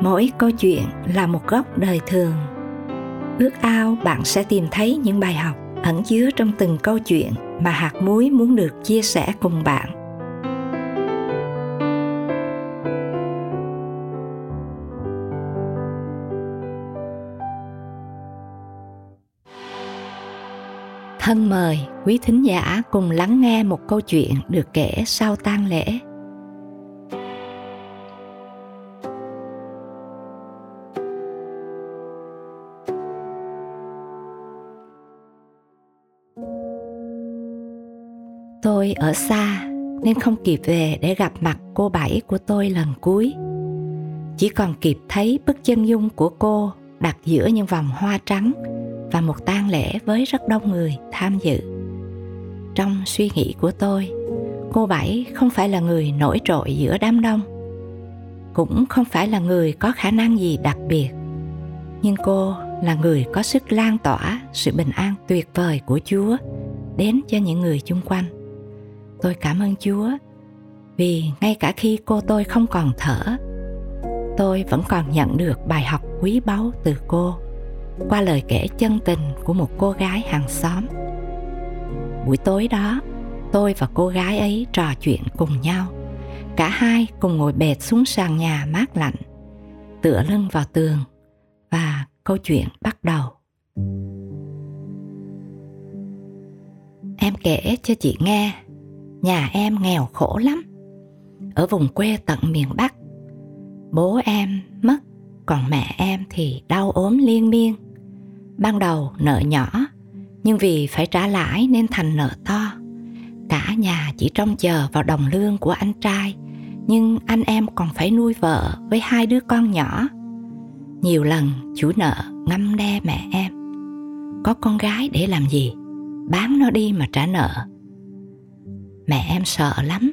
mỗi câu chuyện là một góc đời thường. Ước ao bạn sẽ tìm thấy những bài học ẩn chứa trong từng câu chuyện mà hạt muối muốn được chia sẻ cùng bạn. Thân mời, quý thính giả cùng lắng nghe một câu chuyện được kể sau tang lễ. Ở xa nên không kịp về để gặp mặt cô bảy của tôi lần cuối. Chỉ còn kịp thấy bức chân dung của cô đặt giữa những vòng hoa trắng và một tang lễ với rất đông người tham dự. Trong suy nghĩ của tôi, cô bảy không phải là người nổi trội giữa đám đông, cũng không phải là người có khả năng gì đặc biệt. Nhưng cô là người có sức lan tỏa sự bình an tuyệt vời của chúa đến cho những người chung quanh tôi cảm ơn chúa, vì ngay cả khi cô tôi không còn thở, tôi vẫn còn nhận được bài học quý báu từ cô, qua lời kể chân tình của một cô gái hàng xóm. Buổi tối đó, tôi và cô gái ấy trò chuyện cùng nhau. Cả hai cùng ngồi bệt xuống sàn nhà mát lạnh, tựa lưng vào tường và câu chuyện bắt đầu. Em kể cho chị nghe nhà em nghèo khổ lắm. Ở vùng quê tận miền bắc. Bố em mất, còn mẹ em thì đau ốm liên miên. Ban đầu nợ nhỏ, nhưng vì phải trả lãi nên thành nợ to. Cả nhà chỉ trông chờ vào đồng lương của anh trai, nhưng anh em còn phải nuôi vợ với hai đứa con nhỏ. Nhiều lần chủ nợ ngâm đe mẹ em. Có con gái để làm gì? Bán nó đi mà trả nợ mẹ em sợ lắm.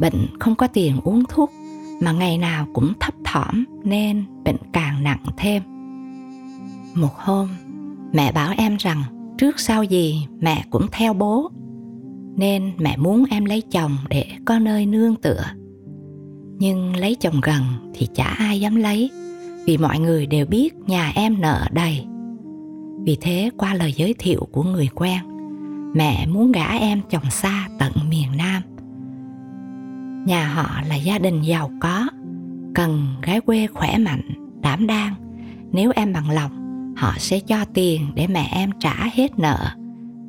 Bệnh không có tiền uống thuốc, mà ngày nào cũng thấp thỏm nên bệnh càng nặng thêm. Một hôm, mẹ bảo em rằng trước sau gì mẹ cũng theo bố, nên mẹ muốn em lấy chồng để có nơi nương tựa. Nhưng lấy chồng gần thì chả ai dám lấy, vì mọi người đều biết nhà em nợ đầy. Vì thế qua lời giới thiệu của người quen mẹ muốn gả em chồng xa tận miền nam. Nhà họ là gia đình giàu có, cần gái quê khỏe mạnh, đảm đang. Nếu em bằng lòng, họ sẽ cho tiền để mẹ em trả hết nợ,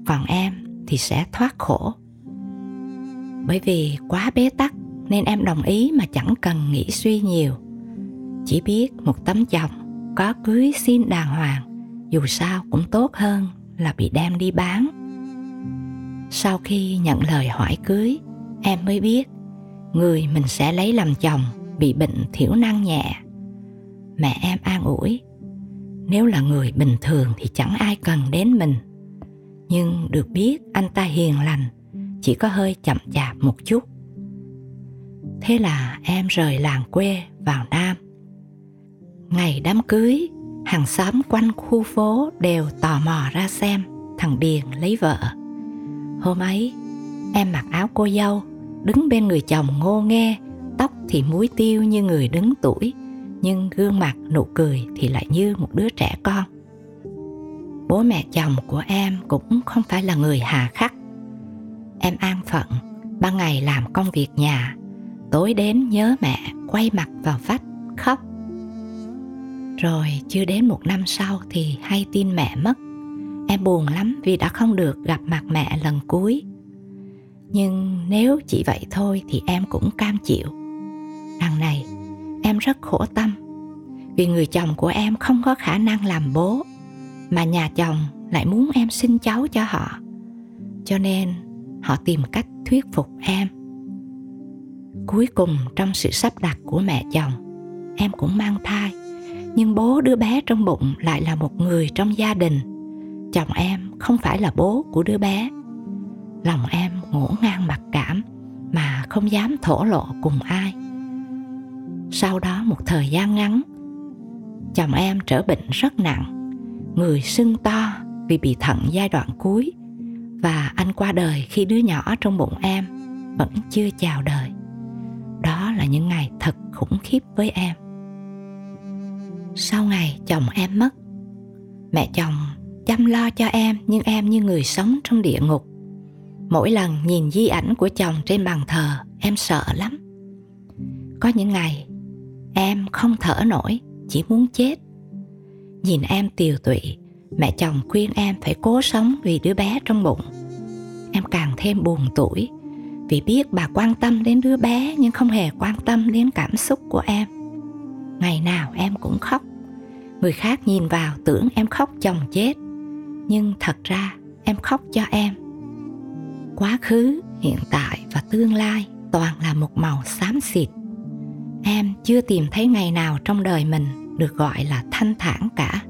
còn em thì sẽ thoát khổ. Bởi vì quá bế tắc nên em đồng ý mà chẳng cần nghĩ suy nhiều. Chỉ biết một tấm chồng có cưới xin đàng hoàng, dù sao cũng tốt hơn là bị đem đi bán sau khi nhận lời hỏi cưới, em mới biết người mình sẽ lấy làm chồng bị bệnh thiểu năng nhẹ. Mẹ em an ủi, nếu là người bình thường thì chẳng ai cần đến mình. Nhưng được biết anh ta hiền lành, chỉ có hơi chậm chạp một chút. Thế là em rời làng quê vào nam. Ngày đám cưới, hàng xóm quanh khu phố đều tò mò ra xem, thằng điền lấy vợ hôm ấy, em mặc áo cô dâu, đứng bên người chồng ngô nghe tóc thì muối tiêu như người đứng tuổi, nhưng gương mặt nụ cười thì lại như một đứa trẻ con. Bố mẹ chồng của em cũng không phải là người hà khắc. Em an phận, ban ngày làm công việc nhà, tối đến nhớ mẹ quay mặt vào vách, khóc. Rồi chưa đến một năm sau thì hay tin mẹ mất em buồn lắm vì đã không được gặp mặt mẹ lần cuối. Nhưng nếu chỉ vậy thôi thì em cũng cam chịu. Đằng này, em rất khổ tâm vì người chồng của em không có khả năng làm bố, mà nhà chồng lại muốn em sinh cháu cho họ. Cho nên họ tìm cách thuyết phục em. Cuối cùng trong sự sắp đặt của mẹ chồng, em cũng mang thai. Nhưng bố đứa bé trong bụng lại là một người trong gia đình chồng em không phải là bố của đứa bé. Lòng em ngổn ngang mặc cảm mà không dám thổ lộ cùng ai. Sau đó một thời gian ngắn, chồng em trở bệnh rất nặng. Người sưng to vì bị thận giai đoạn cuối và anh qua đời khi đứa nhỏ trong bụng em vẫn chưa chào đời. Đó là những ngày thật khủng khiếp với em. Sau ngày chồng em mất, mẹ chồng chăm lo cho em, nhưng em như người sống trong địa ngục. Mỗi lần nhìn di ảnh của chồng trên bàn thờ, em sợ lắm. Có những ngày, em không thở nổi, chỉ muốn chết. Nhìn em tiều tụy, mẹ chồng khuyên em phải cố sống vì đứa bé trong bụng. Em càng thêm buồn tuổi vì biết bà quan tâm đến đứa bé nhưng không hề quan tâm đến cảm xúc của em. Ngày nào em cũng khóc. Người khác nhìn vào tưởng em khóc chồng chết nhưng thật ra, em khóc cho em. Quá khứ, hiện tại và tương lai toàn là một màu xám xịt. Em chưa tìm thấy ngày nào trong đời mình được gọi là thanh thản cả.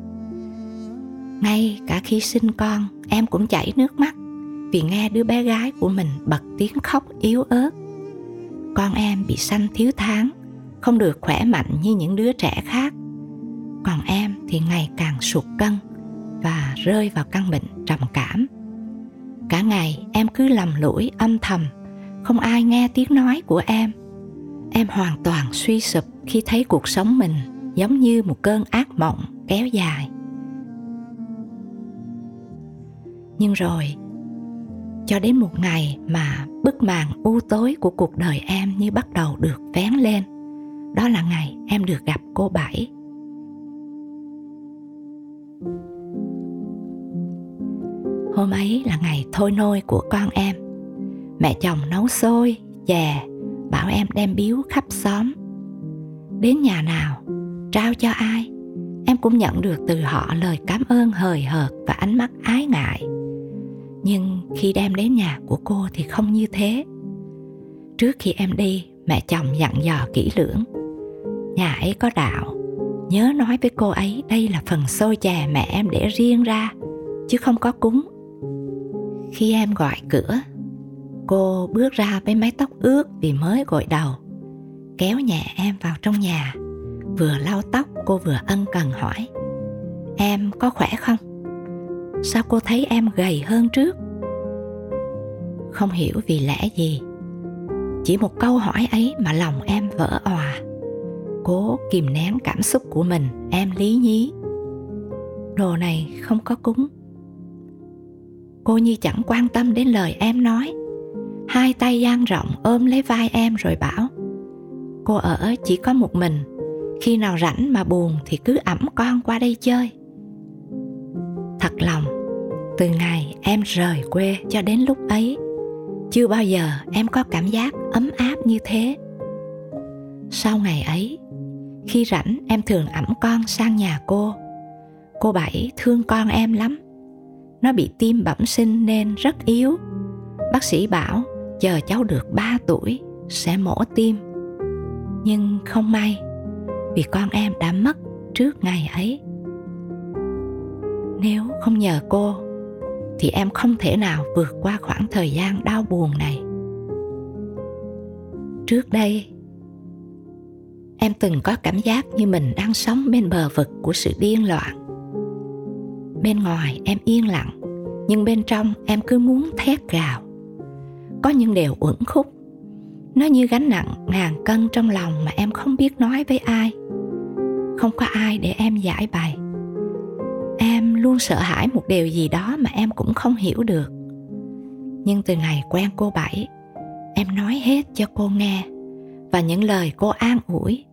Ngay cả khi sinh con, em cũng chảy nước mắt vì nghe đứa bé gái của mình bật tiếng khóc yếu ớt. Con em bị sanh thiếu tháng không được khỏe mạnh như những đứa trẻ khác. Còn em thì ngày càng sụt cân và rơi vào căn bệnh trầm cảm. Cả ngày em cứ lầm lũi âm thầm, không ai nghe tiếng nói của em. Em hoàn toàn suy sụp khi thấy cuộc sống mình giống như một cơn ác mộng kéo dài. Nhưng rồi, cho đến một ngày mà bức màn u tối của cuộc đời em như bắt đầu được vén lên, đó là ngày em được gặp cô bảy. Hôm ấy là ngày thôi nôi của con em. Mẹ chồng nấu xôi, chè, bảo em đem biếu khắp xóm. Đến nhà nào, trao cho ai, em cũng nhận được từ họ lời cảm ơn hời hợt và ánh mắt ái ngại. Nhưng khi đem đến nhà của cô thì không như thế. Trước khi em đi, mẹ chồng dặn dò kỹ lưỡng. Nhà ấy có đạo, nhớ nói với cô ấy đây là phần xôi chè mẹ em để riêng ra, chứ không có cúng khi em gọi cửa, cô bước ra với mái tóc ướt vì mới gội đầu, kéo nhẹ em vào trong nhà. Vừa lau tóc, cô vừa ân cần hỏi, em có khỏe không? Sao cô thấy em gầy hơn trước? Không hiểu vì lẽ gì, chỉ một câu hỏi ấy mà lòng em vỡ òa. Cố kìm nén cảm xúc của mình, em lý nhí. Đồ này không có cúng cô như chẳng quan tâm đến lời em nói. Hai tay dang rộng ôm lấy vai em rồi bảo, cô ở chỉ có một mình, khi nào rảnh mà buồn thì cứ ẵm con qua đây chơi. Thật lòng, từ ngày em rời quê cho đến lúc ấy, chưa bao giờ em có cảm giác ấm áp như thế. Sau ngày ấy, khi rảnh em thường ẵm con sang nhà cô. Cô bảy thương con em lắm nó bị tim bẩm sinh nên rất yếu. Bác sĩ bảo, chờ cháu được 3 tuổi, sẽ mổ tim. Nhưng không may, vì con em đã mất trước ngày ấy. Nếu không nhờ cô, thì em không thể nào vượt qua khoảng thời gian đau buồn này. Trước đây, em từng có cảm giác như mình đang sống bên bờ vực của sự điên loạn bên ngoài em yên lặng, nhưng bên trong em cứ muốn thét gào. Có những điều uẩn khúc. Nó như gánh nặng ngàn cân trong lòng mà em không biết nói với ai. Không có ai để em giải bày. Em luôn sợ hãi một điều gì đó mà em cũng không hiểu được. Nhưng từ ngày quen cô bảy, em nói hết cho cô nghe. Và những lời cô an ủi,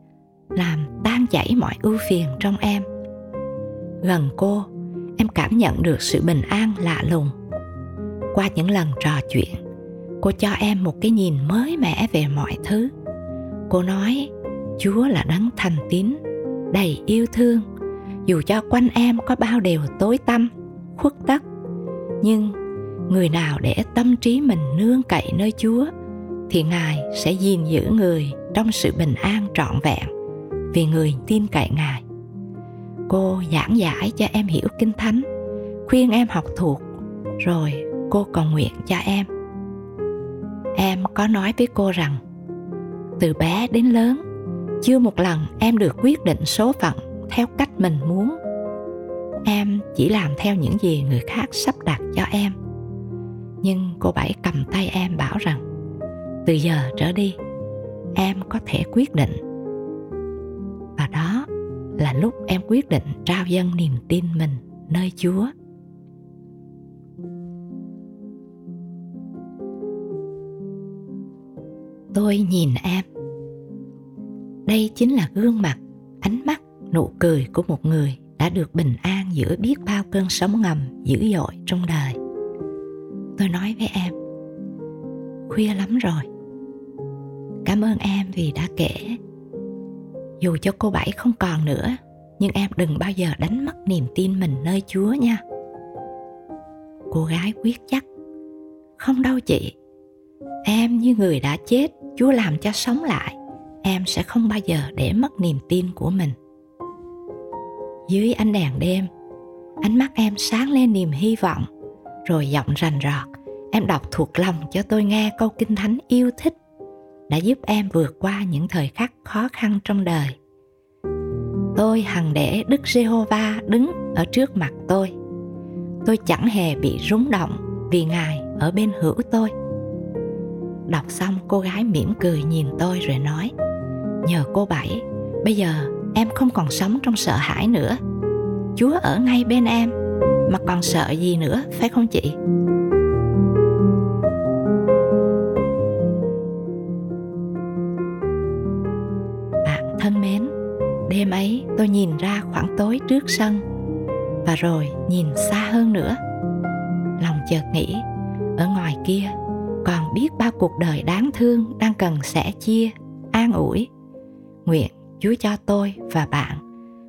làm tan chảy mọi ưu phiền trong em. Gần cô em cảm nhận được sự bình an, lạ lùng. Qua những lần trò chuyện, cô cho em một cái nhìn mới mẻ về mọi thứ. Cô nói, chúa là đấng thành tín, đầy yêu thương. Dù cho quanh em có bao điều tối tăm, khuất tất, nhưng người nào để tâm trí mình nương cậy nơi chúa, thì ngài sẽ gìn giữ người trong sự bình an trọn vẹn vì người tin cậy ngài cô giảng giải cho em hiểu kinh thánh. Khuyên em học thuộc, rồi cô cầu nguyện cho em. Em có nói với cô rằng, từ bé đến lớn, chưa một lần em được quyết định số phận theo cách mình muốn. Em chỉ làm theo những gì người khác sắp đặt cho em. Nhưng cô bảy cầm tay em bảo rằng, từ giờ trở đi, em có thể quyết định là lúc em quyết định trao dâng niềm tin mình nơi chúa. Tôi nhìn em. Đây chính là gương mặt, ánh mắt, nụ cười của một người đã được bình an giữa biết bao cơn sóng ngầm dữ dội trong đời. Tôi nói với em, khuya lắm rồi. Cảm ơn em vì đã kể dù cho cô bảy không còn nữa, nhưng em đừng bao giờ đánh mất niềm tin mình nơi chúa nha. Cô gái quyết chắc, không đâu chị, em như người đã chết, chúa làm cho sống lại, em sẽ không bao giờ để mất niềm tin của mình. Dưới ánh đèn đêm, ánh mắt em sáng lên niềm hy vọng, rồi giọng rành rọt, em đọc thuộc lòng cho tôi nghe câu kinh thánh yêu thích đã giúp em vượt qua những thời khắc khó khăn trong đời. Tôi hằng để đức giê-hô-va đứng ở trước mặt tôi. Tôi chẳng hề bị rúng động vì ngài ở bên hữu tôi. Đọc xong, cô gái mỉm cười nhìn tôi rồi nói, nhờ cô bảy, bây giờ em không còn sống trong sợ hãi nữa. Chúa ở ngay bên em, mà còn sợ gì nữa, phải không chị? Đêm ấy tôi nhìn ra khoảng tối trước sân và rồi nhìn xa hơn nữa. Lòng chợt nghĩ, ở ngoài kia còn biết bao cuộc đời đáng thương đang cần sẻ chia, an ủi. Nguyện chúa cho tôi và bạn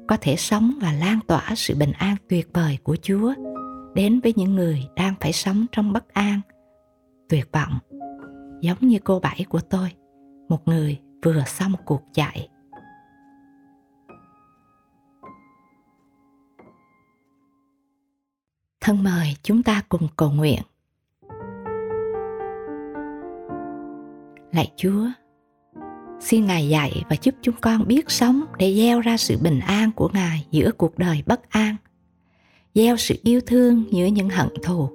có thể sống và lan tỏa sự bình an tuyệt vời của chúa đến với những người đang phải sống trong bất an. Tuyệt vọng, giống như cô bảy của tôi, một người vừa xong cuộc chạy. Thân mời chúng ta cùng cầu nguyện. Lạy chúa, xin ngài dạy và giúp chúng con biết sống để gieo ra sự bình an của ngài giữa cuộc đời bất an, gieo sự yêu thương giữa những hận thù,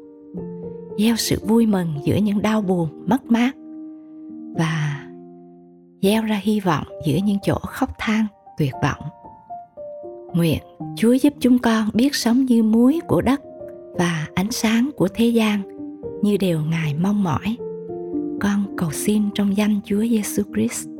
gieo sự vui mừng giữa những đau buồn, mất mát và gieo ra hy vọng giữa những chỗ khóc than, tuyệt vọng. Nguyện chúa giúp chúng con biết sống như muối của đất và ánh sáng của thế gian như điều ngài mong mỏi. Con cầu xin trong danh chúa giêsu christ.